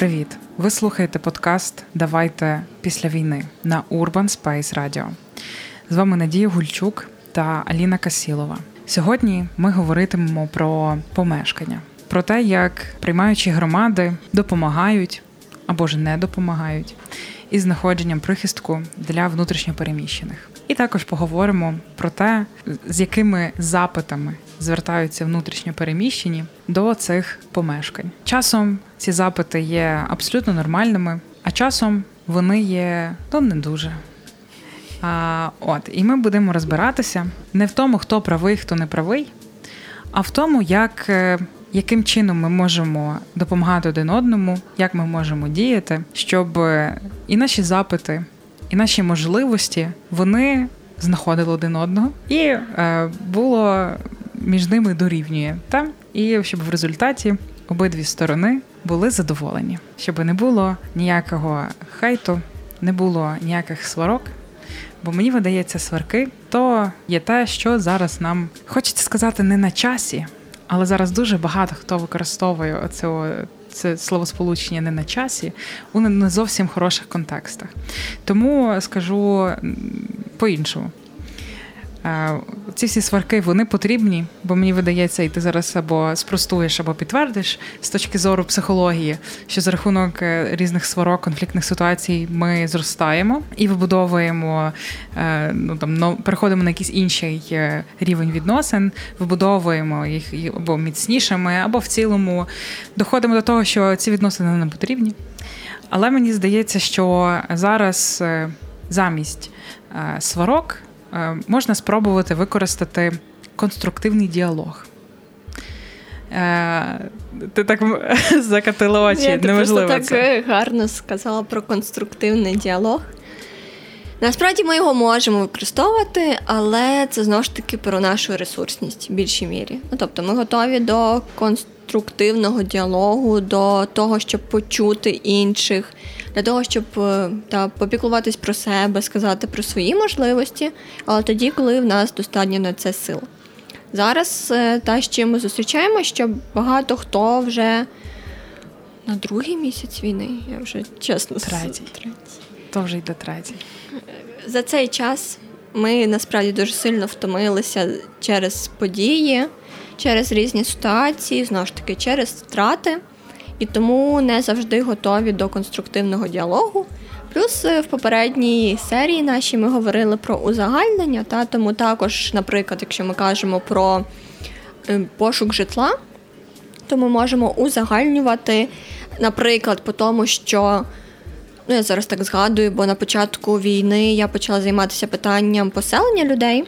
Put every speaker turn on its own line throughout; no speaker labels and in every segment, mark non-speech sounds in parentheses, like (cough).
Привіт! Ви слухаєте подкаст Давайте після війни на Urban Space Radio. З вами Надія Гульчук та Аліна Касілова. Сьогодні ми говоритимемо про помешкання, про те, як приймаючі громади допомагають або ж не допомагають із знаходженням прихистку для внутрішньопереміщених. І також поговоримо про те, з якими запитами звертаються внутрішньо переміщені до цих помешкань. Часом ці запити є абсолютно нормальними, а часом вони є то не дуже. А, От, і ми будемо розбиратися не в тому, хто правий, хто не правий, а в тому, як, е, яким чином ми можемо допомагати один одному, як ми можемо діяти, щоб і наші запити, і наші можливості вони знаходили один одного, і е, було між ними дорівнює. Та? І щоб в результаті обидві сторони були задоволені, щоб не було ніякого хайту, не було ніяких сварок. Бо мені видається, сварки то є те, що зараз нам хочеться сказати не на часі, але зараз дуже багато хто використовує оце, це словосполучення не на часі у не зовсім хороших контекстах. Тому скажу по-іншому. Е, ці всі сварки вони потрібні, бо мені видається, і ти зараз або спростуєш, або підтвердиш з точки зору психології, що за рахунок е, різних сварок, конфліктних ситуацій ми зростаємо і вибудовуємо, е, ну там переходимо на якийсь інший рівень відносин, вибудовуємо їх або міцнішими, або в цілому доходимо до того, що ці відносини не потрібні. Але мені здається, що зараз замість сварок. Е, можна спробувати використати конструктивний діалог. Е, ти так (laughs) закатила очі.
Ні, ти
Неможливо
просто
це.
так гарно сказала про конструктивний діалог. Насправді ми його можемо використовувати, але це знову ж таки про нашу ресурсність в більшій мірі. Ну, Тобто ми готові до конструктивного діалогу, до того, щоб почути інших, для того, щоб е, та, попіклуватись про себе, сказати про свої можливості, але тоді, коли в нас достатньо на це сил. Зараз е, та, з чим ми зустрічаємо, що багато хто вже на другий місяць війни, я вже чесно
третій. третій. То вже йде третій.
За цей час ми насправді дуже сильно втомилися через події, через різні ситуації, знову ж таки, через втрати і тому не завжди готові до конструктивного діалогу. Плюс е, в попередній серії нашій ми говорили про узагальнення, та тому також, наприклад, якщо ми кажемо про е, пошук житла, то ми можемо узагальнювати, наприклад, по тому, що ну я зараз так згадую, бо на початку війни я почала займатися питанням поселення людей,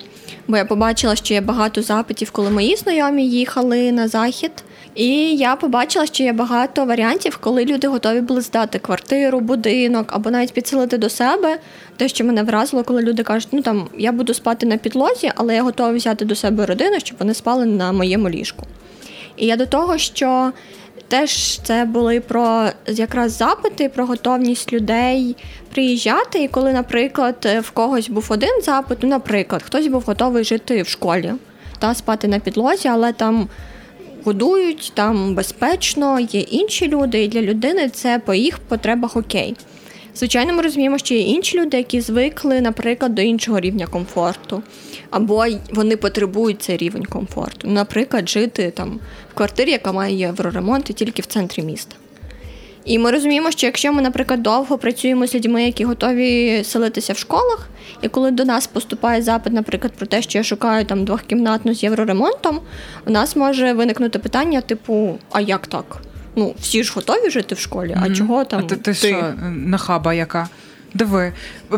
бо я побачила, що є багато запитів, коли мої знайомі їхали на захід. І я побачила, що є багато варіантів, коли люди готові були здати квартиру, будинок або навіть підселити до себе. Те, що мене вразило, коли люди кажуть, ну там я буду спати на підлозі, але я готова взяти до себе родину, щоб вони спали на моєму ліжку. І я до того, що теж це були про якраз запити, про готовність людей приїжджати. І коли, наприклад, в когось був один запит, ну, наприклад, хтось був готовий жити в школі та спати на підлозі, але там годують там безпечно, є інші люди, і для людини це по їх потребах окей. Звичайно, ми розуміємо, що є інші люди, які звикли, наприклад, до іншого рівня комфорту, або вони потребують цей рівень комфорту. Наприклад, жити там в квартирі, яка має євроремонт і тільки в центрі міста. І ми розуміємо, що якщо ми, наприклад, довго працюємо з людьми, які готові селитися в школах, і коли до нас поступає запит, наприклад, про те, що я шукаю там двохкімнатну з євроремонтом, у нас може виникнути питання, типу, а як так? Ну, всі ж готові жити в школі, mm-hmm. а чого там?
А ти, ти, ти що, нахаба яка? Диви,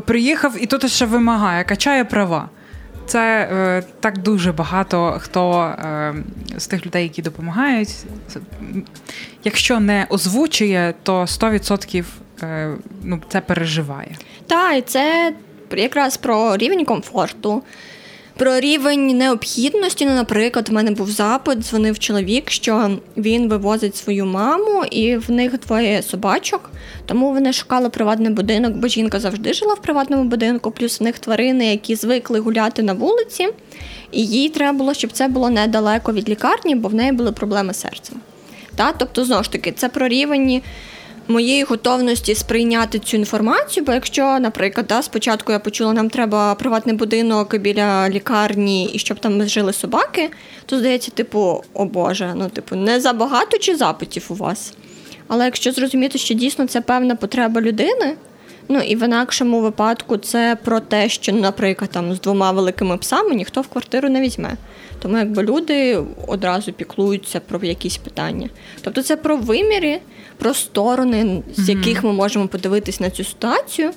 приїхав і тут ще вимагає, качає права. Це е, так дуже багато хто е, з тих людей, які допомагають. Якщо не озвучує, то 100% е, ну, це переживає.
Так, і це якраз про рівень комфорту. Про рівень необхідності, ну, наприклад, в мене був запит, дзвонив чоловік, що він вивозить свою маму, і в них двоє собачок. Тому вони шукали приватний будинок, бо жінка завжди жила в приватному будинку, плюс в них тварини, які звикли гуляти на вулиці, і їй треба було, щоб це було недалеко від лікарні, бо в неї були проблеми з серцем. Та? Тобто, знову ж таки, це про рівень моєї готовності сприйняти цю інформацію. Бо якщо, наприклад, да, спочатку я почула, нам треба приватний будинок біля лікарні і щоб там жили собаки, то здається, типу, о Боже, ну типу, не забагато чи запитів у вас. Але якщо зрозуміти, що дійсно це певна потреба людини. Ну і в інакшому випадку це про те, що, наприклад, там з двома великими псами ніхто в квартиру не візьме. Тому якби люди одразу піклуються про якісь питання. Тобто це про виміри, про сторони, з яких ми можемо подивитись на цю ситуацію.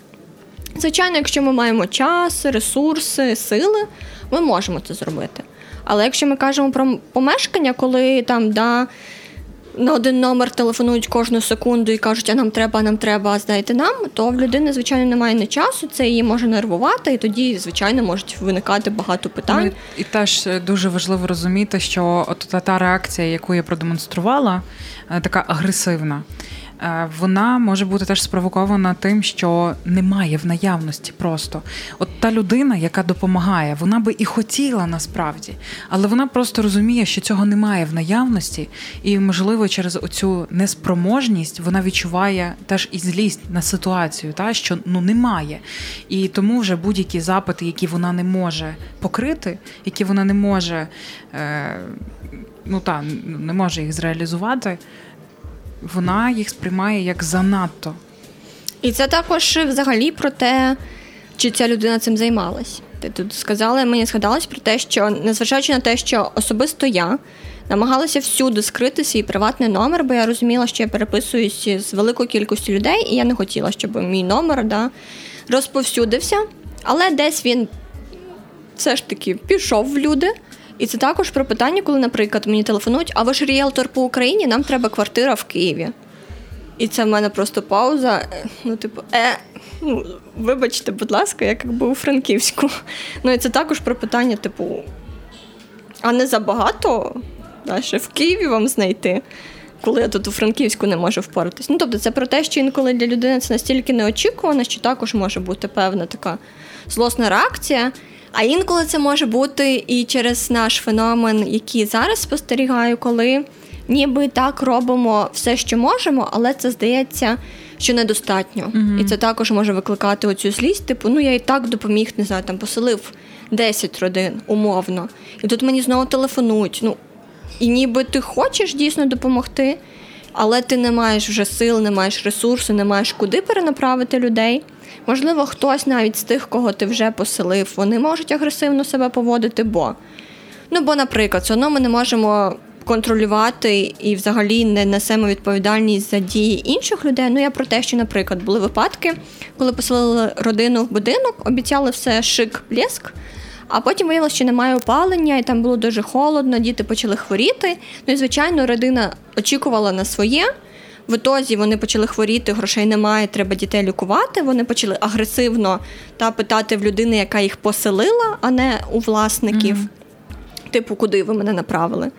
Звичайно, якщо ми маємо час, ресурси, сили, ми можемо це зробити. Але якщо ми кажемо про помешкання, коли там да, на один номер телефонують кожну секунду і кажуть, а нам треба, нам треба, знаєте, нам, то в людини, звичайно, немає не часу, це її може нервувати, і тоді, звичайно, можуть виникати багато питань. Ну,
і теж дуже важливо розуміти, що от та реакція, яку я продемонструвала, е, така агресивна. Е, вона може бути теж спровокована тим, що немає в наявності просто. От та людина, яка допомагає, вона би і хотіла насправді, але вона просто розуміє, що цього немає в наявності, і, можливо, через оцю неспроможність вона відчуває теж і злість на ситуацію, та що ну немає. І тому вже будь-які запити, які вона не може покрити, які вона не може. Е, Ну та не може їх зреалізувати, вона їх сприймає як занадто.
І це також взагалі про те, чи ця людина цим займалась. Ти тут сказала, мені згадалось про те, що незважаючи на те, що особисто я намагалася всюди скрити свій приватний номер, бо я розуміла, що я переписуюсь з великою кількістю людей, і я не хотіла, щоб мій номер да, розповсюдився. Але десь він все ж таки пішов в люди. І це також про питання, коли, наприклад, мені телефонують, а ж ріелтор по Україні, нам треба квартира в Києві. І це в мене просто пауза. Ну, типу, е, ну, вибачте, будь ласка, я якби у Франківську. Ну і це також про питання, типу, а не забагато да, ще в Києві вам знайти, коли я тут у Франківську не можу впоратись. Ну, тобто, це про те, що інколи для людини це настільки неочікувано, що також може бути певна така злосна реакція. А інколи це може бути і через наш феномен, який зараз спостерігаю, коли ніби так робимо все, що можемо, але це здається, що недостатньо. mm І це також може викликати оцю злість. Типу, ну я і так допоміг, не знаю, там поселив 10 родин умовно. І тут мені знову телефонують. Ну, І ніби ти хочеш дійсно допомогти, але ти не маєш вже сил, не маєш ресурсу, не маєш куди перенаправити людей. Можливо, хтось навіть з тих, кого ти вже поселив, вони можуть агресивно себе поводити, бо ну, бо, наприклад, все одно ми не можемо контролювати і взагалі не несемо відповідальність за дії інших людей. Ну я про те, що, наприклад, були випадки, коли поселили родину в будинок, обіцяли все шик, блеск, а потім виявилося, що немає опалення, і там було дуже холодно, діти почали хворіти. Ну і звичайно, родина очікувала на своє. В ітозі вони почали хворіти, грошей немає, треба дітей лікувати. Вони почали агресивно та питати в людини, яка їх поселила, а не у власників. Mm-hmm. Типу, куди ви мене направили?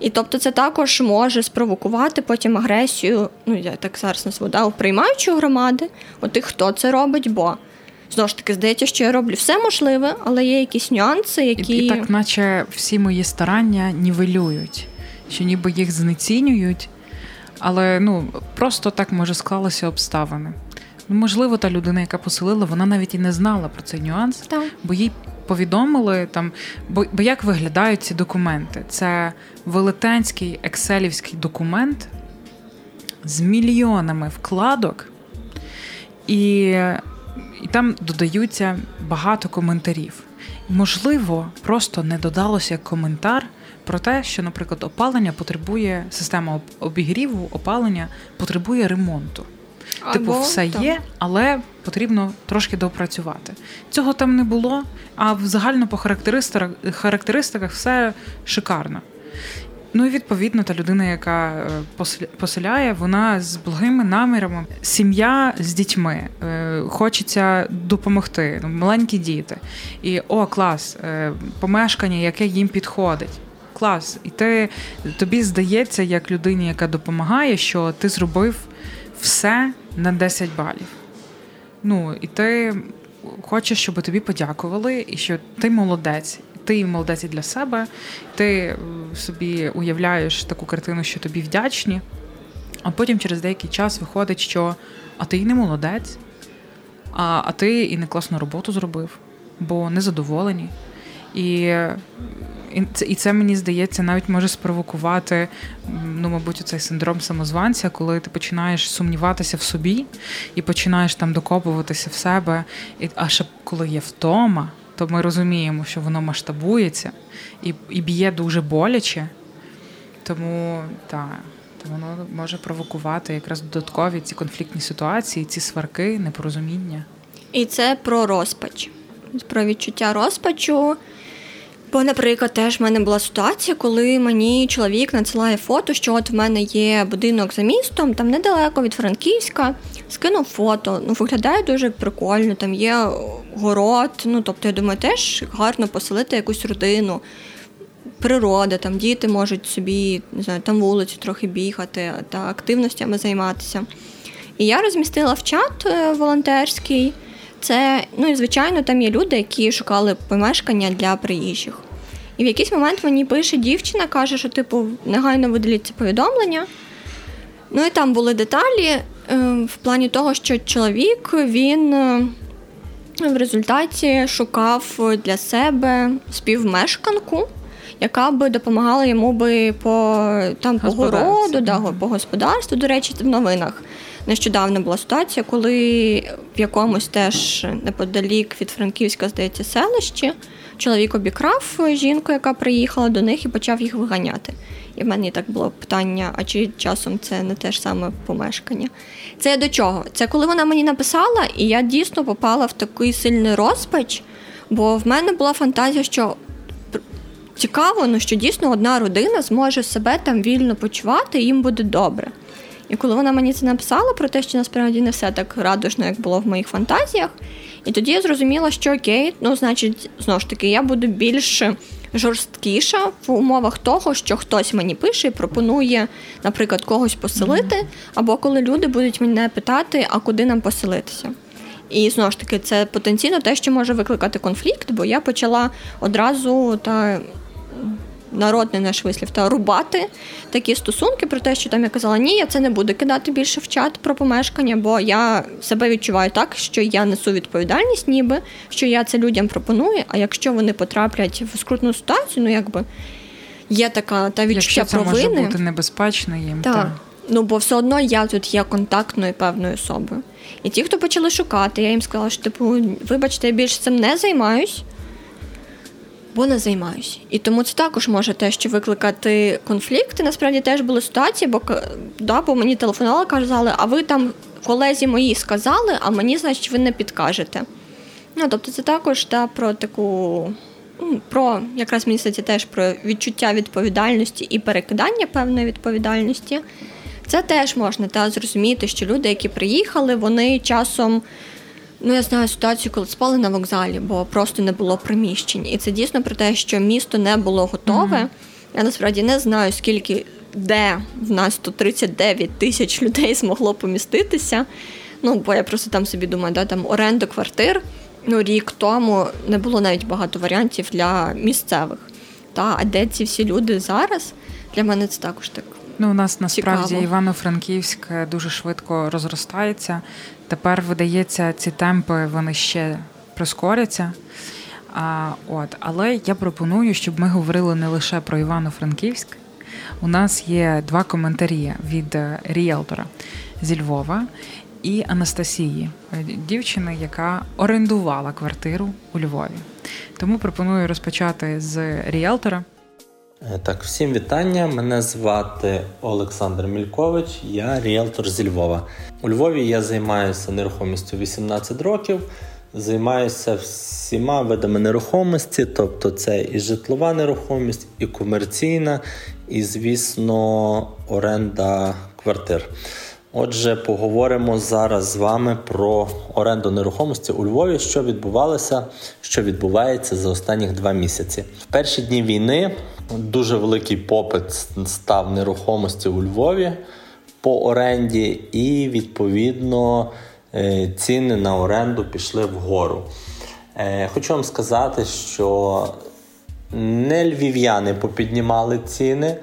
І тобто це також може спровокувати потім агресію, ну я так зараз назву, да, у приймаючої громади, у тих, хто це робить, бо знову ж таки здається, що я роблю все можливе, але є якісь нюанси, які.
І, і так, наче всі мої старання нівелюють, що ніби їх знецінюють. Але ну просто так може склалися обставини. Ну, Можливо, та людина, яка поселила, вона навіть і не знала про цей нюанс,
так.
бо їй повідомили там. Бо, бо як виглядають ці документи? Це велетенський екселівський документ з мільйонами вкладок, і, і там додаються багато коментарів. Можливо, просто не додалося коментар про те, що, наприклад, опалення потребує система обігріву, опалення потребує ремонту. Або, типу, все так. є, але потрібно трошки допрацювати. Цього там не було, а в загально по характеристиках, характеристиках все шикарно. Ну і відповідно та людина, яка е, поселяє, вона з благими намірами. Сім'я з дітьми е, хочеться допомогти. Маленькі діти. І о, клас, е, помешкання, яке їм підходить клас. І ти тобі здається, як людині, яка допомагає, що ти зробив все на 10 балів. Ну, і ти хочеш, щоб тобі подякували, і що ти молодець. Ти молодець і для себе, ти собі уявляєш таку картину, що тобі вдячні. А потім через деякий час виходить, що а ти і не молодець, а а ти і не класну роботу зробив, бо незадоволені. І і це, і це мені здається, навіть може спровокувати, ну, мабуть, цей синдром самозванця, коли ти починаєш сумніватися в собі і починаєш там докопуватися в себе. І, А ще коли є втома, то ми розуміємо, що воно масштабується і і б'є дуже боляче. Тому так, то воно може провокувати якраз додаткові ці конфліктні ситуації, ці сварки, непорозуміння.
І це про розпач, про відчуття розпачу. Бо, наприклад, теж в мене була ситуація, коли мені чоловік надсилає фото, що от в мене є будинок за містом, там недалеко від Франківська, скинув фото. Ну, виглядає дуже прикольно, там є город. Ну, тобто, я думаю, теж гарно поселити якусь родину, природа, там діти можуть собі не знаю, там вулиці трохи бігати та активностями займатися. І я розмістила в чат е, волонтерський. Це, ну і звичайно, там є люди, які шукали помешкання для приїжджих. І в якийсь момент мені пише дівчина, каже, що, типу, негайно видаліть це повідомлення. Ну і там були деталі е, в плані того, що чоловік він е, в результаті шукав для себе співмешканку, яка би допомагала йому би по там по городу, да, по господарству. До речі, в новинах Нещодавно була ситуація, коли в якомусь теж неподалік від Франківська, здається, селищі чоловік обікрав жінку, яка приїхала до них і почав їх виганяти. І в мене так було питання: а чи часом це не те ж саме помешкання? Це до чого? Це коли вона мені написала, і я дійсно попала в такий сильний розпач, бо в мене була фантазія, що. Цікаво, ну що дійсно одна родина зможе себе там вільно почувати, і їм буде добре. І коли вона мені це написала про те, що насправді не все так радужно, як було в моїх фантазіях, і тоді я зрозуміла, що окей, ну значить, знову ж таки, я буду більш жорсткіша в умовах того, що хтось мені пише і пропонує, наприклад, когось поселити, або коли люди будуть мене питати, а куди нам поселитися. І знову ж таки, це потенційно те, що може викликати конфлікт, бо я почала одразу та народний наш вислів, та рубати такі стосунки про те, що там я казала, ні, я це не буду кидати більше в чат про помешкання, бо я себе відчуваю так, що я несу відповідальність, ніби що я це людям пропоную. А якщо вони потраплять в скрутну ситуацію, ну якби є така та відчуття
якщо це
провини.
може бути небезпечно їм.
Так. Та. Ну, бо все одно я тут є контактною певною особою. І ті, хто почали шукати, я їм сказала, що типу, вибачте, я більше цим не займаюсь бо не займаюся. І тому це також може те, що викликати конфлікти. Насправді теж були ситуації, бо да, бо мені телефонували, казали, а ви там колезі мої сказали, а мені, значить, ви не підкажете. Ну, Тобто це також да, про таку, ну, про якраз мені здається, теж про відчуття відповідальності і перекидання певної відповідальності. Це теж можна та, зрозуміти, що люди, які приїхали, вони часом Ну, я знаю ситуацію, коли спали на вокзалі, бо просто не було приміщень. І це дійсно про те, що місто не було готове. Mm-hmm. Я насправді не знаю, скільки де в нас 139 тисяч людей змогло поміститися. Ну, бо я просто там собі думаю, да, там оренда квартир. Ну, рік тому не було навіть багато варіантів для місцевих. Та, А де ці всі люди зараз? Для мене це також так.
Ну, у нас насправді Івано-Франківськ дуже швидко розростається. Тепер, видається, ці темпи вони ще прискоряться. А, от, Але я пропоную, щоб ми говорили не лише про Івано-Франківськ. У нас є два коментарі від ріелтора зі Львова і Анастасії, дівчини, яка орендувала квартиру у Львові. Тому пропоную розпочати з ріелтора.
Е, так, всім вітання. Мене звати Олександр Мількович, я ріелтор зі Львова. У Львові я займаюся нерухомістю 18 років, займаюся всіма видами нерухомості, тобто це і житлова нерухомість, і комерційна, і, звісно, оренда квартир. Отже, поговоримо зараз з вами про оренду нерухомості у Львові, що відбувалося, що відбувається за останніх два місяці. В перші дні війни дуже великий попит став нерухомості у Львові по оренді, і відповідно е, ціни на оренду пішли вгору. Е, хочу вам сказати, що не львів'яни попіднімали ціни,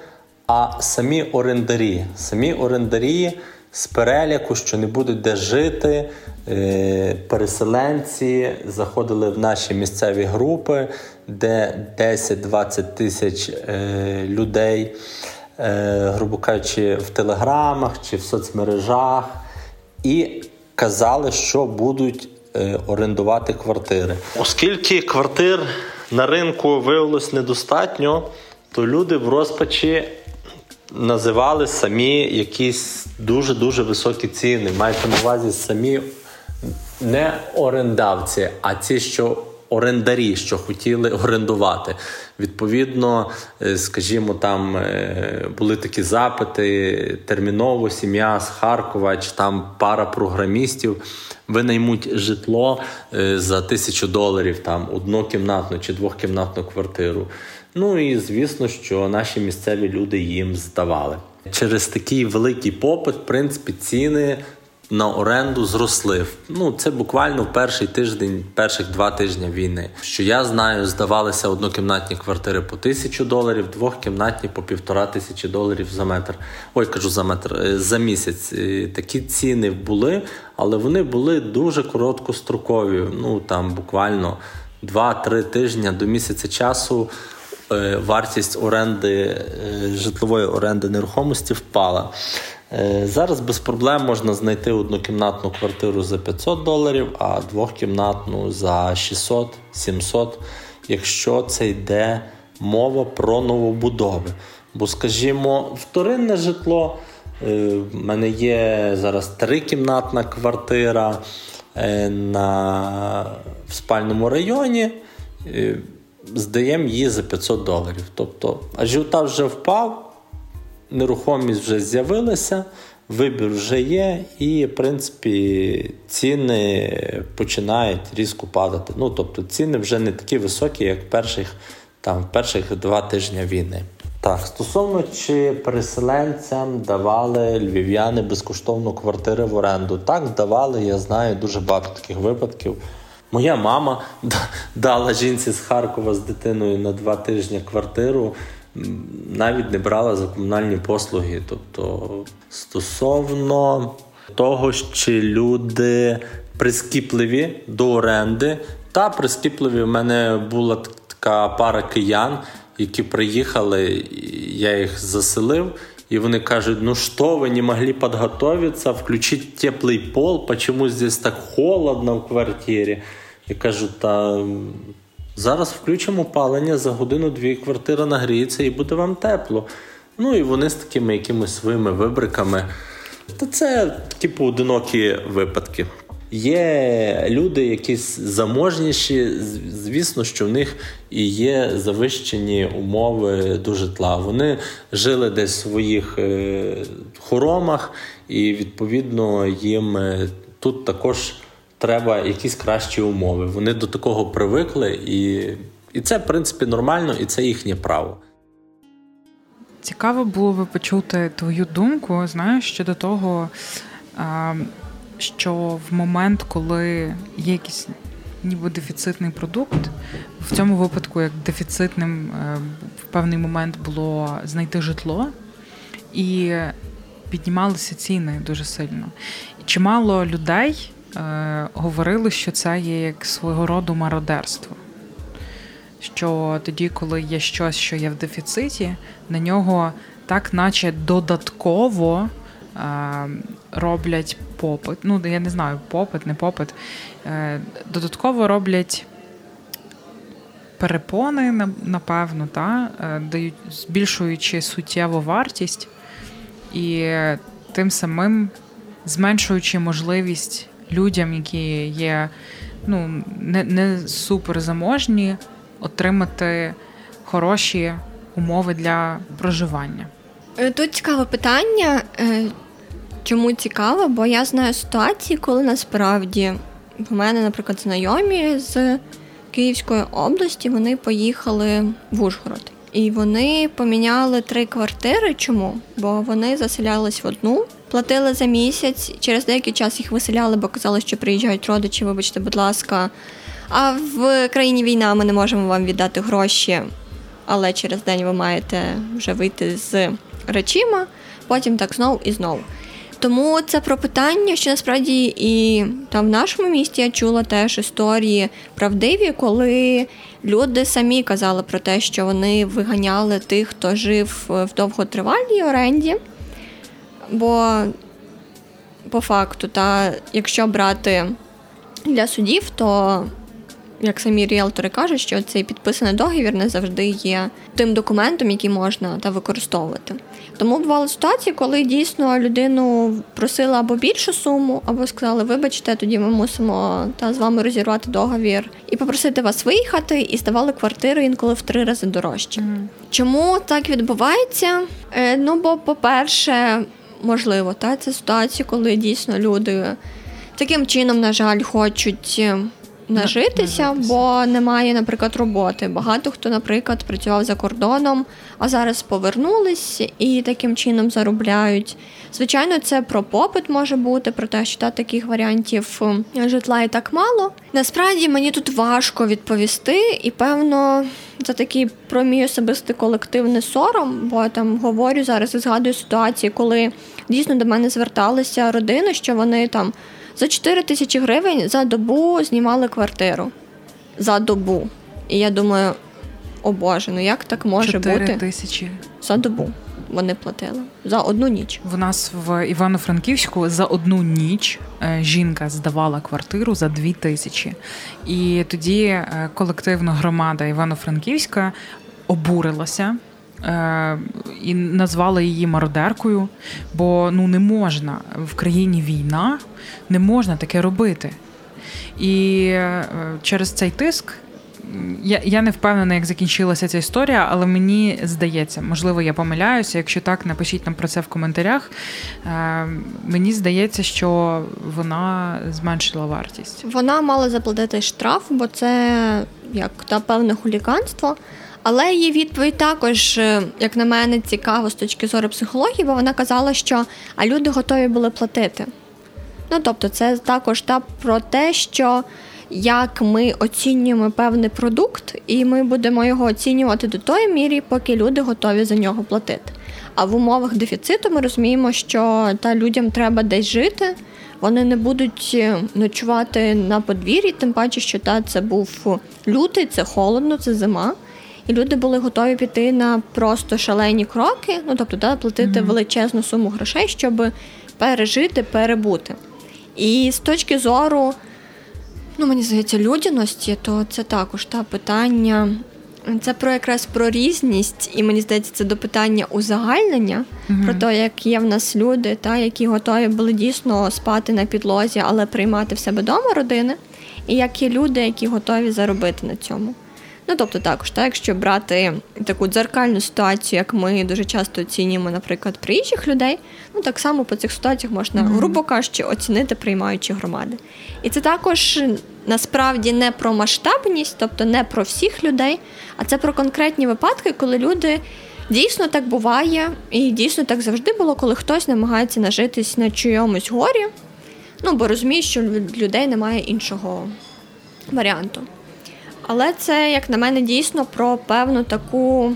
а самі орендарі. Самі орендарі з переляку, що не будуть де жити. Е, переселенці заходили в наші місцеві групи, де 10-20 тисяч е, людей, е, грубо кажучи, в телеграмах чи в соцмережах, і казали, що будуть орендувати квартири. Оскільки квартир на ринку виявилось недостатньо, то люди в розпачі називали самі якісь дуже-дуже високі ціни. Маєте на увазі самі не орендавці, а ті, що орендарі, що хотіли орендувати. Відповідно, е, скажімо, там е, були такі запити терміново, сім'я з Харкова, чи там пара програмістів винаймуть житло е, за тисячу доларів, там однокімнатну чи двохкімнатну квартиру. Ну і звісно, що наші місцеві люди їм здавали. Через такий великий попит, в принципі, ціни на оренду зросли. Ну це буквально в перший тиждень, перших два тижні війни. Що я знаю, здавалися однокімнатні квартири по тисячу доларів, двохкімнатні по півтора тисячі доларів за метр. Ой, кажу за метр е, за місяць. Е, такі ціни були, але вони були дуже короткострокові. Ну там буквально 2-3 тижні до місяця часу. Е, вартість оренди житлової оренди нерухомості впала. Е, зараз без проблем можна знайти однокімнатну квартиру за 500 доларів, а двохкімнатну за 600-700, якщо це йде мова про новобудови. Бо, скажімо, вторинне житло. Е, в мене є зараз трикімнатна квартира е, на, в спальному районі. Здаємо її за 500 доларів. Тобто ажіотаж вже впав нерухомість вже з'явилася, вибір вже є, і, в принципі, ціни починають різко падати. Ну, тобто ціни вже не такі високі, як перших, там, перших два тижні війни. Так, стосовно чи переселенцям давали львів'яни безкоштовно квартири в оренду. Так, давали, я знаю дуже багато таких випадків. Моя мама (laughs) дала жінці з Харкова з дитиною на два тижні квартиру навіть не брала за комунальні послуги. Тобто, стосовно того, чи люди прискіпливі до оренди, та прискіпливі в мене була така пара киян, які приїхали, я їх заселив. І вони кажуть, ну що, ви не могли підготуватися, включити теплий пол, почему здесь так холодно в квартирі. Я кажу, та Зараз включимо опалення за годину-дві квартира нагріється і буде вам тепло. Ну і вони з такими якимись своїми вибриками. Та це такі поодинокі випадки. Є люди, якісь заможніші, звісно, що в них і є завищені умови до житла. Вони жили десь в своїх е, хоромах, і відповідно їм е, тут також треба якісь кращі умови. Вони до такого привикли, і, і це, в принципі, нормально, і це їхнє право.
Цікаво було би почути твою думку, знаєш, щодо того, що в момент, коли є якийсь ніби дефіцитний продукт, в цьому випадку, як дефіцитним е, в певний момент було знайти житло, і піднімалися ціни дуже сильно. І чимало людей говорили, що це є як свого роду мародерство. Що тоді, коли є щось, що є в дефіциті, на нього так, наче додатково е, роблять попит. Ну, я не знаю, попит, не попит. Е, додатково роблять. Перепони, напевно, та, е, дають, збільшуючи суттєву вартість і тим самим зменшуючи можливість людям, які є ну, не, не супер заможні, отримати хороші умови для проживання.
Е, тут цікаве питання. Е, чому цікаво? Бо я знаю ситуації, коли насправді в мене, наприклад, знайомі з Київської області вони поїхали в Ужгород. І вони поміняли три квартири. Чому? Бо вони заселялись в одну, платили за місяць. Через деякий час їх виселяли, бо казали, що приїжджають родичі. Вибачте, будь ласка. А в країні війна ми не можемо вам віддати гроші, але через день ви маєте вже вийти з речима, потім так знову і знову. Тому це про питання, що насправді і там в нашому місті я чула теж історії правдиві, коли люди самі казали про те, що вони виганяли тих, хто жив в довготривалій оренді. Бо по факту, та якщо брати для судів, то як самі ріелтори кажуть, що цей підписаний договір не завжди є тим документом, який можна та використовувати. Тому бували ситуації, коли дійсно людину просили або більшу суму, або сказали, вибачте, тоді ми мусимо та з вами розірвати договір і попросити вас виїхати, і здавали квартиру інколи в три рази дорожче. Mm. Чому так відбувається? Е, ну бо, по-перше, можливо, та це ситуація, коли дійсно люди таким чином, на жаль, хочуть нажитися, бо немає, наприклад, роботи. Багато хто, наприклад, працював за кордоном, а зараз повернулись і таким чином заробляють. Звичайно, це про попит може бути, про те, що та, таких варіантів житла і так мало. Насправді мені тут важко відповісти, і певно, це такий про мій особистий колективний сором, бо я там говорю зараз і згадую ситуації, коли дійсно до мене зверталися родини, що вони там. За 4 тисячі гривень за добу знімали квартиру. За добу. І я думаю, о Боже, ну як так може 4 бути?
тисячі
за добу. Вони платили за одну ніч.
В нас в Івано-Франківську за одну ніч е, жінка здавала квартиру за дві тисячі. І тоді е, колективна громада Івано-Франківська обурилася і назвали її мародеркою, бо ну не можна в країні війна, не можна таке робити. І е, через цей тиск. Я я не впевнена, як закінчилася ця історія, але мені здається, можливо, я помиляюся. Якщо так, напишіть нам про це в коментарях. Е, Мені здається, що вона зменшила вартість.
Вона мала заплатити штраф, бо це як та певне хуліганство. Але її відповідь також, е, як на мене, цікаво з точки зору психології, бо вона казала, що а люди готові були платити. Ну тобто, це також та про те, що як ми оцінюємо певний продукт, і ми будемо його оцінювати до тої мірі, поки люди готові за нього платити. А в умовах дефіциту ми розуміємо, що та людям треба десь жити. Вони не будуть е, ночувати на подвір'ї, тим паче, що та це був лютий, це холодно, це зима і люди були готові піти на просто шалені кроки, ну тобто да, платити mm-hmm. величезну суму грошей, щоб пережити, перебути. І з точки зору, ну мені здається, людяності, то це також та питання. Це про якраз про різність, і мені здається, це до питання узагальнення mm-hmm. про те, як є в нас люди, та які готові були дійсно спати на підлозі, але приймати в себе вдома родини, і як є люди, які готові заробити на цьому. Ну тобто, також, так, якщо брати таку дзеркальну ситуацію, як ми дуже часто оцінюємо, наприклад, приїжджих людей, ну так само по цих ситуаціях можна, mm-hmm. грубо кажучи, оцінити приймаючі громади. І це також насправді не про масштабність, тобто не про всіх людей, а це про конкретні випадки, коли люди. Дійсно так буває, і дійсно так завжди було, коли хтось намагається нажитись на чийомусь горі. Ну бо розуміє, що в людей немає іншого варіанту. Але це, як на мене, дійсно про певну таку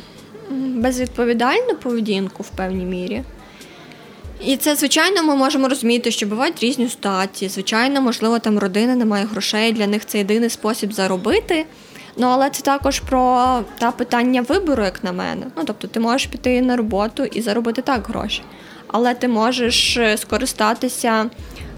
безвідповідальну поведінку в певній мірі. І це, звичайно, ми можемо розуміти, що бувають різні ситуації. Звичайно, можливо, там родина не має грошей, для них це єдиний спосіб заробити. Ну, але це також про та питання вибору, як на мене. Ну, тобто, ти можеш піти на роботу і заробити так гроші, але ти можеш е, скористатися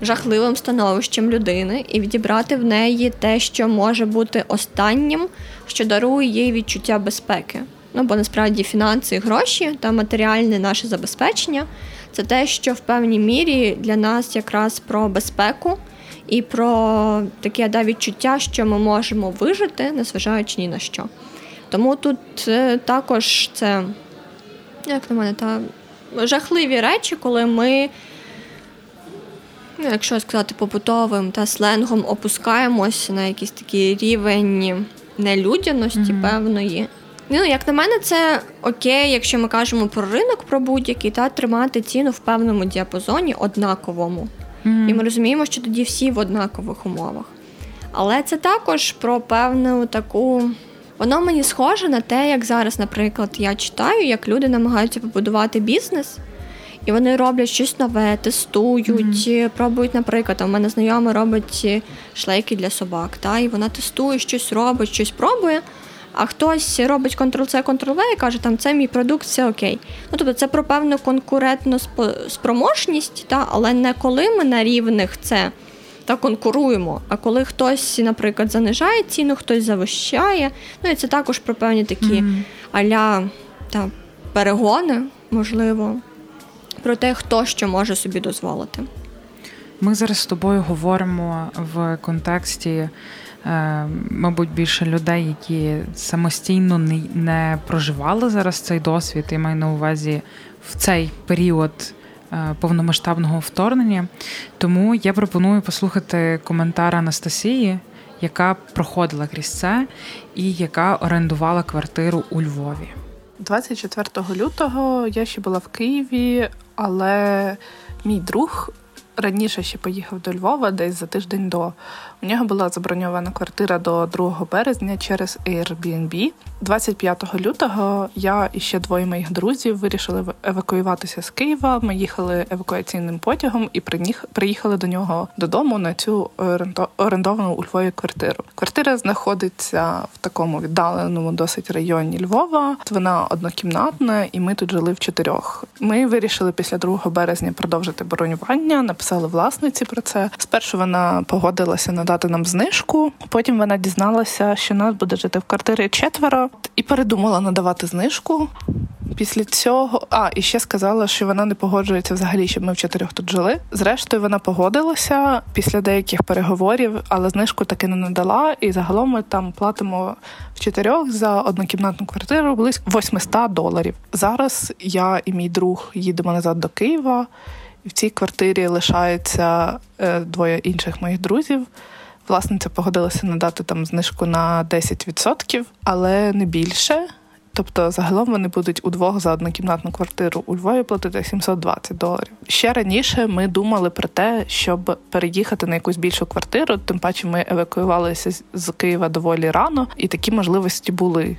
жахливим становищем людини і відібрати в неї те, що може бути останнім, що дарує їй відчуття безпеки. Ну бо насправді фінанси і гроші та матеріальне наше забезпечення це те, що в певній мірі для нас якраз про безпеку і про таке да, відчуття, що ми можемо вижити, незважаючи ні на що. Тому тут е, також це, як на мене, та жахливі речі, коли ми ну, якщо сказати побутовим та сленгом, опускаємось на якийсь такий рівень нелюдяності mm-hmm. певної. Ну, як на мене, це окей, якщо ми кажемо про ринок, про будь-який, та тримати ціну в певному діапазоні однаковому. Mm-hmm. І ми розуміємо, що тоді всі в однакових умовах. Але це також про певну таку Воно мені схоже на те, як зараз, наприклад, я читаю, як люди намагаються побудувати бізнес. І вони роблять щось нове, тестують, mm-hmm. пробують, наприклад, у мене знайома робить шлейки для собак, та, і вона тестує, щось робить, щось пробує. А хтось робить Ctrl-C, Ctrl-V і каже, там це мій продукт, все окей. Ну тобто це про певну конкурентну спроможність, та, але не коли ми на рівних це та конкуруємо. А коли хтось, наприклад, занижає ціну, хтось завищає. Ну і це також про певні такі mm-hmm. аля та перегони, можливо, про те, хто що може собі дозволити.
Ми зараз з тобою говоримо в контексті. Е, мабуть, більше людей, які самостійно не проживали зараз цей досвід, я маю на увазі в цей період повномасштабного вторгнення. Тому я пропоную послухати коментар Анастасії, яка проходила крізь це і яка орендувала квартиру у Львові.
24 лютого я ще була в Києві, але мій друг раніше ще поїхав до Львова десь за тиждень до. У нього була заброньована квартира до 2 березня через Airbnb. 25 лютого я і ще двоє моїх друзів вирішили евакуюватися з Києва. Ми їхали евакуаційним потягом і приїхали до нього додому на цю орендовану у Львові квартиру. Квартира знаходиться в такому віддаленому досить районі Львова. Вона однокімнатна, і ми тут жили в чотирьох. Ми вирішили після 2 березня продовжити бронювання. Написали власниці про це. Спершу вона погодилася надати нам знижку. Потім вона дізналася, що нас буде жити в квартирі четверо і передумала надавати знижку. Після цього, а і ще сказала, що вона не погоджується взагалі, щоб ми в чотирьох тут жили. Зрештою, вона погодилася після деяких переговорів, але знижку таки не надала. І загалом ми там платимо в чотирьох за однокімнатну квартиру близько 800 доларів. Зараз я і мій друг їдемо назад до Києва, і в цій квартирі лишається е, двоє інших моїх друзів. Власниця погодилася надати там знижку на 10%, але не більше. Тобто, загалом вони будуть удвох за однокімнатну квартиру у Львові платити 720 доларів. Ще раніше ми думали про те, щоб переїхати на якусь більшу квартиру. Тим паче ми евакуювалися з Києва доволі рано, і такі можливості були.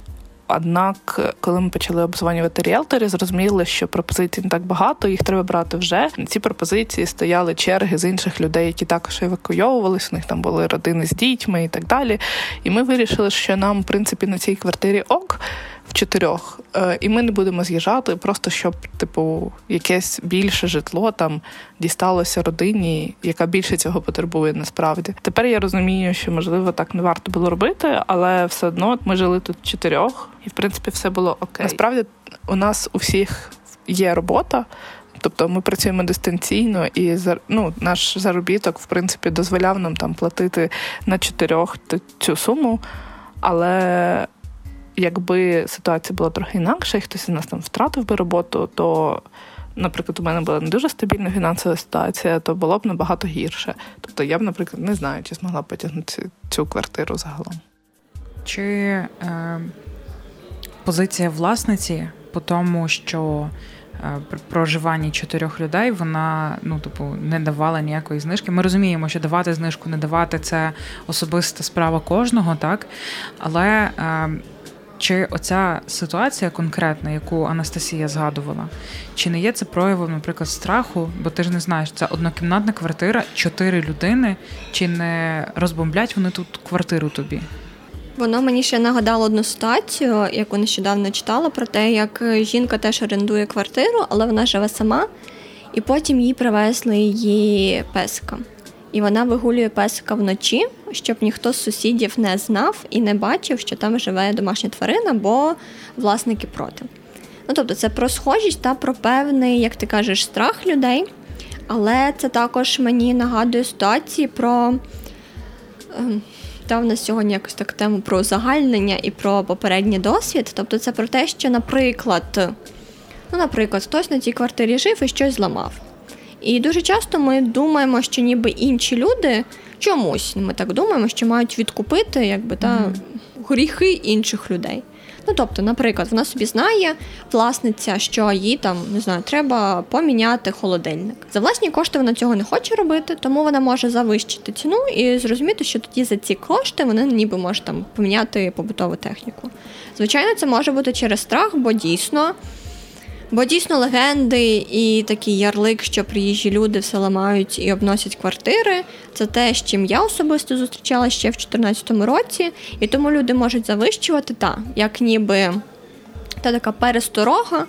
Однак, коли ми почали обзвонювати ріелторів, зрозуміли, що пропозицій не так багато, їх треба брати вже. Ці пропозиції стояли черги з інших людей, які також евакуйовувалися. У них там були родини з дітьми і так далі. І ми вирішили, що нам, в принципі, на цій квартирі ок в чотирьох, е, і ми не будемо з'їжджати, просто щоб, типу, якесь більше житло там дісталося родині, яка більше цього потребує насправді. Тепер я розумію, що можливо так не варто було робити, але все одно ми жили тут в чотирьох, і в принципі все було окей. Насправді у нас у всіх є робота. Тобто ми працюємо дистанційно, і ну, наш заробіток в принципі дозволяв нам там платити на чотирьох цю суму. Але якби ситуація була трохи інакша, і хтось із нас там втратив би роботу, то, наприклад, у мене була не дуже стабільна фінансова ситуація, то було б набагато гірше. Тобто я б, наприклад, не знаю, чи змогла б потягнути цю квартиру загалом.
Чи е, позиція власниці по тому, що е, проживанні чотирьох людей вона ну типу не давала ніякої знижки. Ми розуміємо, що давати знижку, не давати це особиста справа кожного, так але е, чи оця ситуація конкретна, яку Анастасія згадувала, чи не є це проявом, наприклад, страху? Бо ти ж не знаєш, це однокімнатна квартира, чотири людини, чи не розбомблять вони тут квартиру тобі?
Воно мені ще нагадало одну ситуацію, яку нещодавно читала, про те, як жінка теж орендує квартиру, але вона живе сама, і потім їй привезли її песика і вона вигулює песика вночі, щоб ніхто з сусідів не знав і не бачив, що там живе домашня тварина, бо власники проти. Ну, тобто, це про схожість та про певний, як ти кажеш, страх людей. Але це також мені нагадує ситуації про. Ем, та в нас сьогодні якось так тему про узагальнення і про попередній досвід. Тобто, це про те, що, наприклад, ну, наприклад, хтось на цій квартирі жив і щось зламав. І дуже часто ми думаємо, що ніби інші люди чомусь ми так думаємо, що мають відкупити, якби та гріхи інших людей. Ну, тобто, наприклад, вона собі знає власниця, що їй там не знаю, треба поміняти холодильник. За власні кошти вона цього не хоче робити, тому вона може завищити ціну і зрозуміти, що тоді за ці кошти вони ніби можуть там поміняти побутову техніку. Звичайно, це може бути через страх, бо дійсно. Бо дійсно легенди і такий ярлик, що приїжджі люди все ламають і обносять квартири. Це те, з чим я особисто зустрічала ще в 2014 році, і тому люди можуть завищувати та як ніби та така пересторога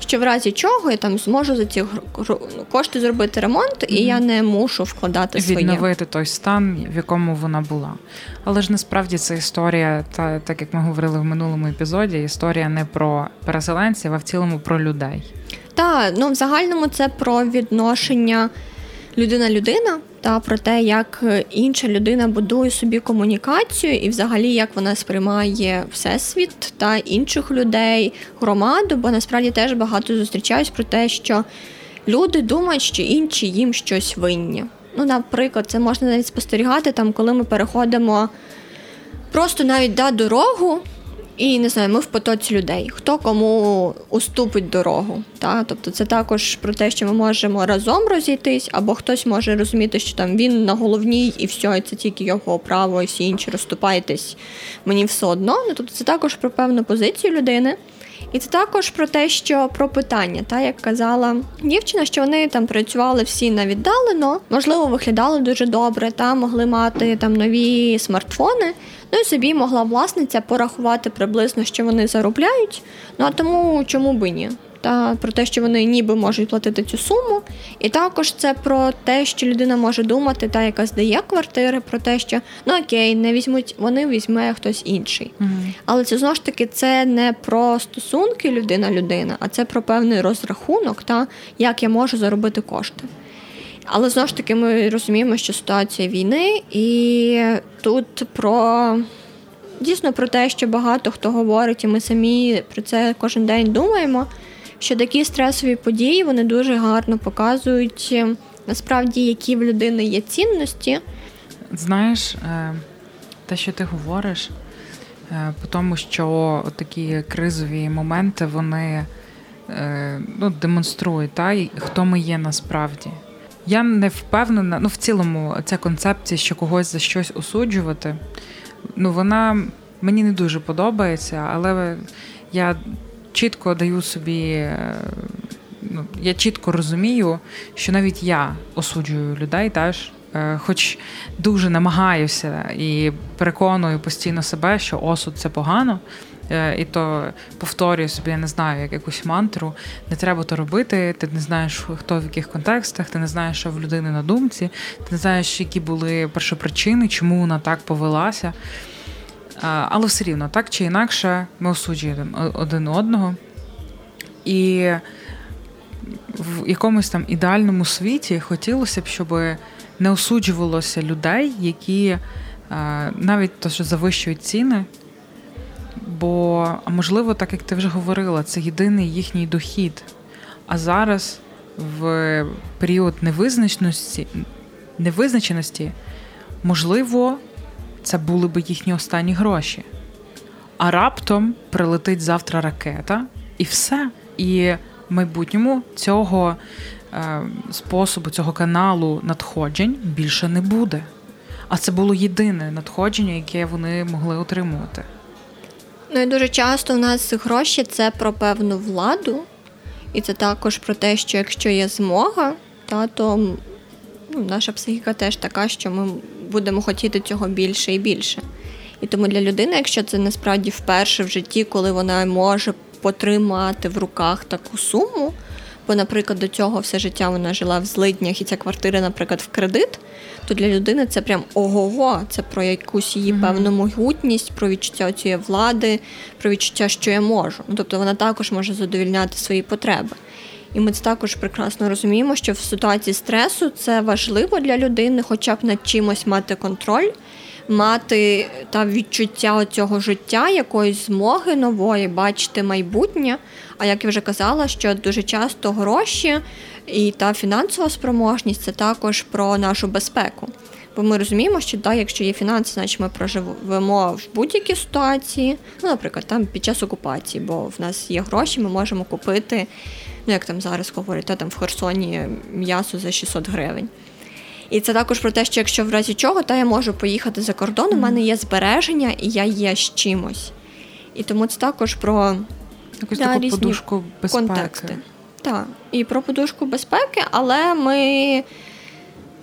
що в разі чого я там зможу за ці кошти зробити ремонт, і mm-hmm. я не мушу вкладати своє.
відновити той стан, в якому вона була. Але ж насправді це історія, та так як ми говорили в минулому епізоді, історія не про переселенців, а в цілому про людей.
Так, ну в загальному це про відношення людина-людина та про те, як інша людина будує собі комунікацію, і взагалі як вона сприймає всесвіт та інших людей, громаду, бо насправді теж багато зустрічаюсь про те, що люди думають, що інші їм щось винні. Ну, наприклад, це можна навіть спостерігати, там, коли ми переходимо просто навіть да, дорогу. І не знаю, ми в потоці людей, хто кому уступить дорогу. Та? Тобто це також про те, що ми можемо разом розійтись, або хтось може розуміти, що там він на головній і все, і це тільки його право, і всі інші розступайтесь, мені все одно. Ну, Тобто це також про певну позицію людини. І це також про те, що про питання, та як казала дівчина, що вони там працювали всі на віддалено, можливо, виглядали дуже добре, та могли мати там нові смартфони. Ну і собі могла власниця порахувати приблизно, що вони заробляють. Ну а тому чому би ні? Та про те, що вони ніби можуть платити цю суму, і також це про те, що людина може думати, та яка здає квартири, про те, що ну окей, не візьмуть, вони візьме хтось інший. Угу. Але це знову ж таки це не про стосунки людина-людина, а це про певний розрахунок, та як я можу заробити кошти. Але знову ж таки, ми розуміємо, що ситуація війни, і тут про дійсно про те, що багато хто говорить, і ми самі про це кожен день думаємо. Що такі стресові події вони дуже гарно показують насправді, які в людини є цінності.
Знаєш, е, те, що ти говориш, е, по тому, що такі кризові моменти вони е, ну, демонструють, та, хто ми є насправді. Я не впевнена, ну в цілому, ця концепція, що когось за щось осуджувати, ну вона мені не дуже подобається, але я чітко даю собі, е, ну, я чітко розумію, що навіть я осуджую людей теж. Е, хоч дуже намагаюся і переконую постійно себе, що осуд це погано, і то повторюю собі, я не знаю, як якусь мантру. Не треба то робити. Ти не знаєш, хто в яких контекстах, ти не знаєш, що в людини на думці, ти не знаєш, які були першопричини, чому вона так повелася. Але все рівно, так чи інакше, ми осуджуємо один одного. І в якомусь там ідеальному світі хотілося б, щоб не осуджувалося людей, які навіть то, що завищують ціни, Бо, можливо, так як ти вже говорила, це єдиний їхній дохід. А зараз, в період невизначеності, невизначеності, можливо, це були б їхні останні гроші. А раптом прилетить завтра ракета, і все. І в майбутньому цього е, способу, цього каналу надходжень більше не буде. А це було єдине надходження, яке вони могли отримувати.
Ну і дуже часто в нас гроші це про певну владу, і це також про те, що якщо є змога, та, то ну, наша психіка теж така, що ми будемо хотіти цього більше і більше. І тому для людини, якщо це насправді вперше в житті, коли вона може потримати в руках таку суму, бо, наприклад, до цього все життя вона жила в злиднях, і ця квартира, наприклад, в кредит, то для людини це прям ого-го, це про якусь її mm-hmm. певну могутність, про відчуття цієї влади, про відчуття, що я можу. Ну тобто вона також може задовільняти свої потреби. І ми це також прекрасно розуміємо, що в ситуації стресу це важливо для людини, хоча б над чимось мати контроль мати та відчуття цього життя, якоїсь змоги нової, бачити майбутнє. А як я вже казала, що дуже часто гроші і та фінансова спроможність це також про нашу безпеку. Бо ми розуміємо, що да, якщо є фінанси, значить ми проживемо в будь-якій ситуації. Ну, наприклад, там під час окупації, бо в нас є гроші, ми можемо купити, ну як там зараз говорять, та, там в Херсоні м'ясо за 600 гривень. І це також про те, що якщо в разі чого, то я можу поїхати за кордон, у мене є збереження і я є з чимось. І тому це також про
Якусь да, таку подушку безпеки. контексти.
Так, і про подушку безпеки, але ми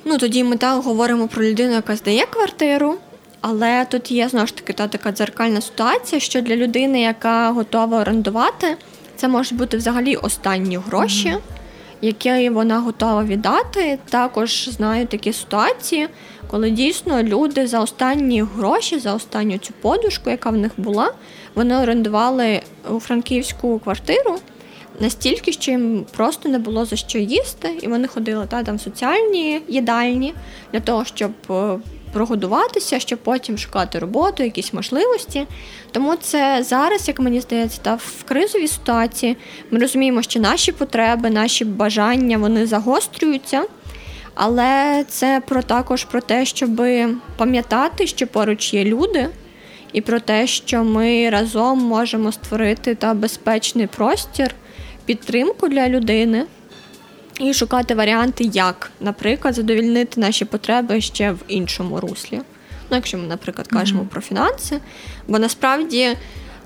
ну тоді ми так говоримо про людину, яка здає квартиру. Але тут є знову ж таки та така дзеркальна ситуація, що для людини, яка готова орендувати, це можуть бути взагалі останні гроші, mm-hmm. Які вона готова віддати. Також знаю такі ситуації, коли дійсно люди за останні гроші, за останню цю подушку, яка в них була, вони орендували у франківську квартиру настільки, що їм просто не було за що їсти, і вони ходили та, там в соціальні їдальні для того, щоб е, прогодуватися, щоб потім шукати роботу, якісь можливості. Тому це зараз, як мені здається, та в кризовій ситуації ми розуміємо, що наші потреби, наші бажання вони загострюються. Але це про також про те, щоб пам'ятати, що поруч є люди, і про те, що ми разом можемо створити та безпечний простір, підтримку для людини і шукати варіанти, як, наприклад, задовільнити наші потреби ще в іншому руслі. Ну, якщо ми, наприклад, кажемо mm-hmm. про фінанси, бо насправді.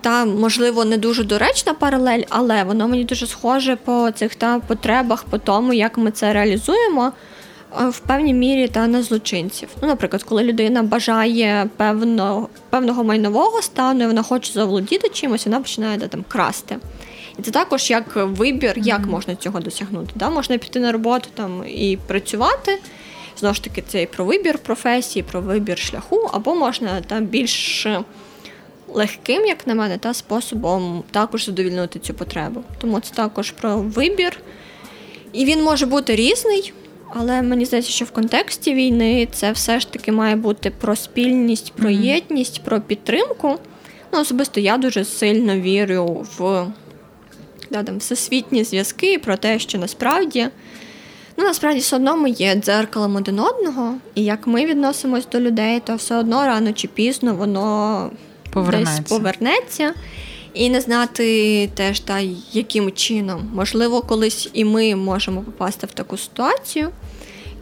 Та, можливо, не дуже доречна паралель, але воно мені дуже схоже по цих та потребах, по тому, як ми це реалізуємо в певній мірі та на злочинців. Ну, Наприклад, коли людина бажає певно, певного майнового стану, і вона хоче заволодіти чимось, вона починає да, там красти. І це також як вибір, як можна цього досягнути. Да? Можна піти на роботу там і працювати. Знову ж таки, це і про вибір професії, про вибір шляху, або можна там більш легким, як на мене, та способом також задовільнити цю потребу. Тому це також про вибір. І він може бути різний, але мені здається, що в контексті війни це все ж таки має бути про спільність, про єдність, про підтримку. Ну, Особисто я дуже сильно вірю в да, там, всесвітні зв'язки про те, що насправді ну, насправді все одно ми є дзеркалом один одного, і як ми відносимось до людей, то все одно рано чи пізно воно повернеться. десь повернеться. І не знати теж, та, яким чином. Можливо, колись і ми можемо попасти в таку ситуацію,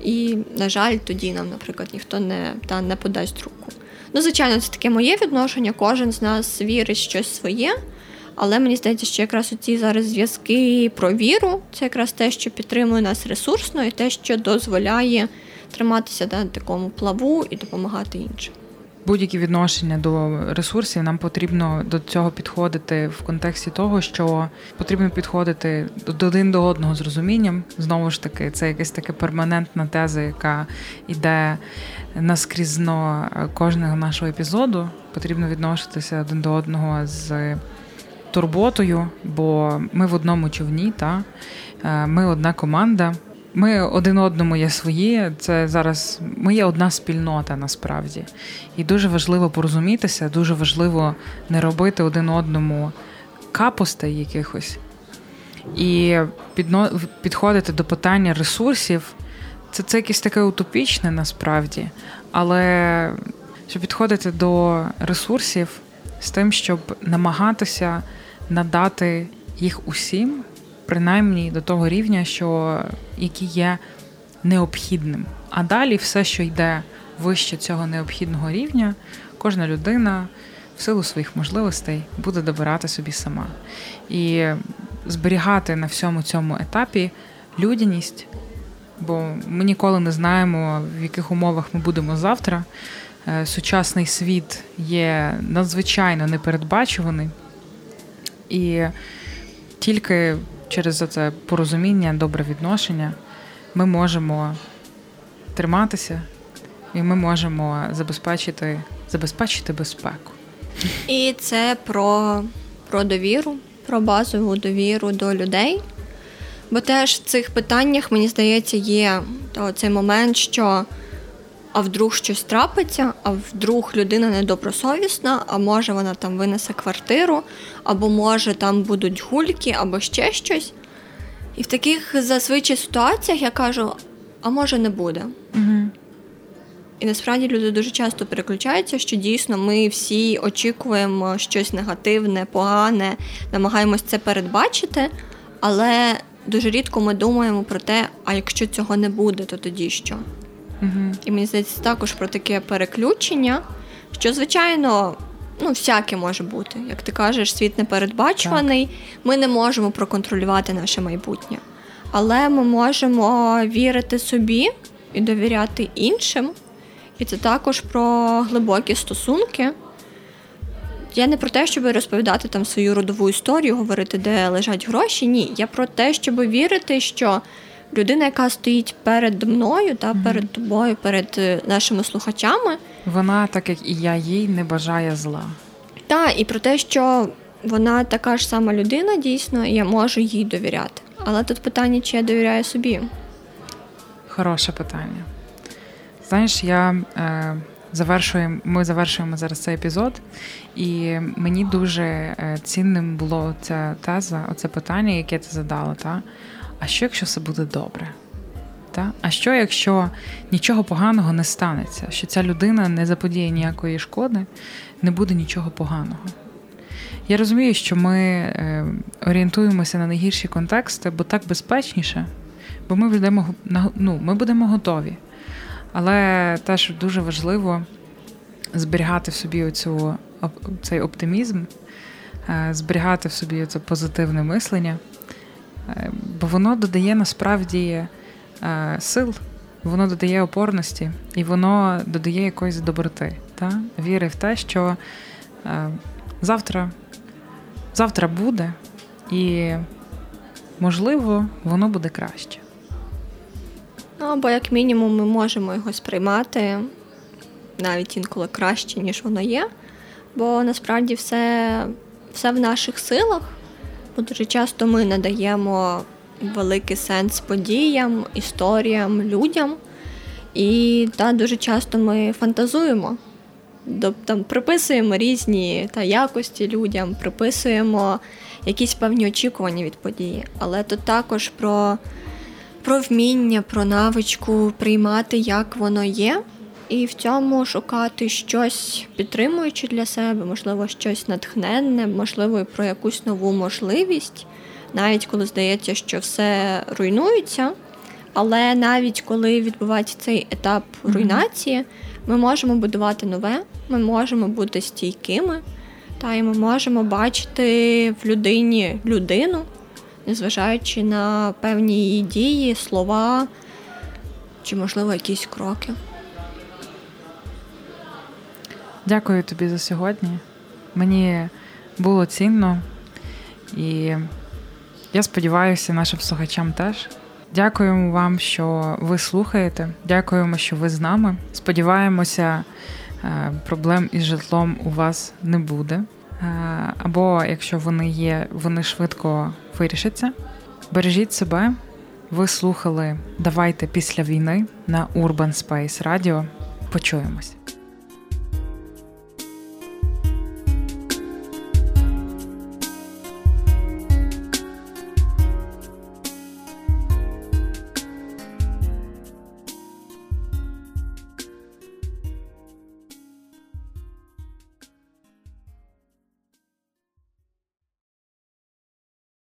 і, на жаль, тоді нам, наприклад, ніхто не та, не подасть руку. Ну, звичайно, це таке моє відношення, кожен з нас вірить в щось своє. Але мені здається, що якраз ці зараз зв'язки про віру це якраз те, що підтримує нас ресурсно, і те, що дозволяє триматися на такому плаву і допомагати іншим.
Будь-які відношення до ресурсів нам потрібно до цього підходити в контексті того, що потрібно підходити один до одного з розумінням. Знову ж таки, це якась така перманентна теза, яка йде наскрізно кожного нашого епізоду. Потрібно відноситися один до одного з турботою, бо ми в одному човні, та е, ми одна команда. Ми один одному є свої. Це зараз ми є одна спільнота насправді. І дуже важливо порозумітися, дуже важливо не робити один одному капостей якихось. І підходити до питання ресурсів. Це це якесь таке утопічне насправді. Але щоб підходити до ресурсів з тим, щоб намагатися надати їх усім, принаймні до того рівня, що який є необхідним. А далі все, що йде вище цього необхідного рівня, кожна людина в силу своїх можливостей буде добирати собі сама. І зберігати на всьому цьому етапі людяність, бо ми ніколи не знаємо, в яких умовах ми будемо завтра. Е, сучасний світ є надзвичайно непередбачуваний. І тільки через це порозуміння, добре відношення ми можемо триматися і ми можемо забезпечити забезпечити безпеку.
І це про, про довіру, про базову довіру до людей. Бо теж в цих питаннях, мені здається, є цей момент, що а вдруг щось трапиться, а вдруг людина недобросовісна, а може вона там винесе квартиру, або може там будуть гульки, або ще щось. І в таких зазвичай ситуаціях я кажу: а може не буде. Угу. І насправді люди дуже часто переключаються, що дійсно ми всі очікуємо щось негативне, погане, намагаємось це передбачити, але дуже рідко ми думаємо про те, а якщо цього не буде, то тоді що? Угу. І мені здається, також про таке переключення, що, звичайно, ну, всяке може бути. Як ти кажеш, світ непередбачуваний, так. ми не можемо проконтролювати наше майбутнє. Але ми можемо вірити собі і довіряти іншим. І це також про глибокі стосунки. Я не про те, щоб розповідати там свою родову історію, говорити, де лежать гроші. Ні. Я про те, щоб вірити, що людина, яка стоїть перед мною, та mm перед тобою, перед е, нашими слухачами,
вона, так як і я, їй не бажає зла.
Так, і про те, що вона така ж сама людина, дійсно, і я можу їй довіряти. Але тут питання, чи я довіряю собі.
Хороше питання. Знаєш, я е, завершую, ми завершуємо зараз цей епізод, і мені дуже е, цінним було ця теза, оце питання, яке ти задала. Та? А що, якщо все буде добре? Та? А що, якщо нічого поганого не станеться? Що ця людина не заподіє ніякої шкоди, не буде нічого поганого? Я розумію, що ми е, орієнтуємося на найгірші контексти, бо так безпечніше, бо ми будемо ну, ми будемо готові. Але теж дуже важливо зберігати в собі оцю, цей оптимізм, е, зберігати в собі це позитивне мислення, е, бо воно додає насправді сил, воно додає опорності і воно додає якоїсь доброти, та? віри в те, що завтра завтра буде, і, можливо, воно буде краще.
Ну, або, як мінімум, ми можемо його сприймати навіть інколи краще, ніж воно є. Бо насправді все, все в наших силах, бо дуже часто ми надаємо великий сенс подіям, історіям, людям. І та, дуже часто ми фантазуємо там приписуємо різні та якості людям, приписуємо якісь певні очікування від події. Але тут також про, про вміння, про навичку приймати, як воно є. І в цьому шукати щось підтримуючи для себе, можливо, щось натхненне, можливо, про якусь нову можливість, навіть коли здається, що все руйнується. Але навіть коли відбувається цей етап руйнації, ми можемо будувати нове, ми можемо бути стійкими, та і ми можемо бачити в людині людину, незважаючи на певні її дії, слова чи, можливо, якісь кроки.
Дякую тобі за сьогодні. Мені було цінно, і я сподіваюся, нашим слухачам теж. Дякуємо вам, що ви слухаєте. Дякуємо, що ви з нами. Сподіваємося, е, проблем із житлом у вас не буде. Е, або якщо вони є, вони швидко вирішаться. Бережіть себе. Ви слухали Давайте після війни на Urban Space Radio. Почуємось.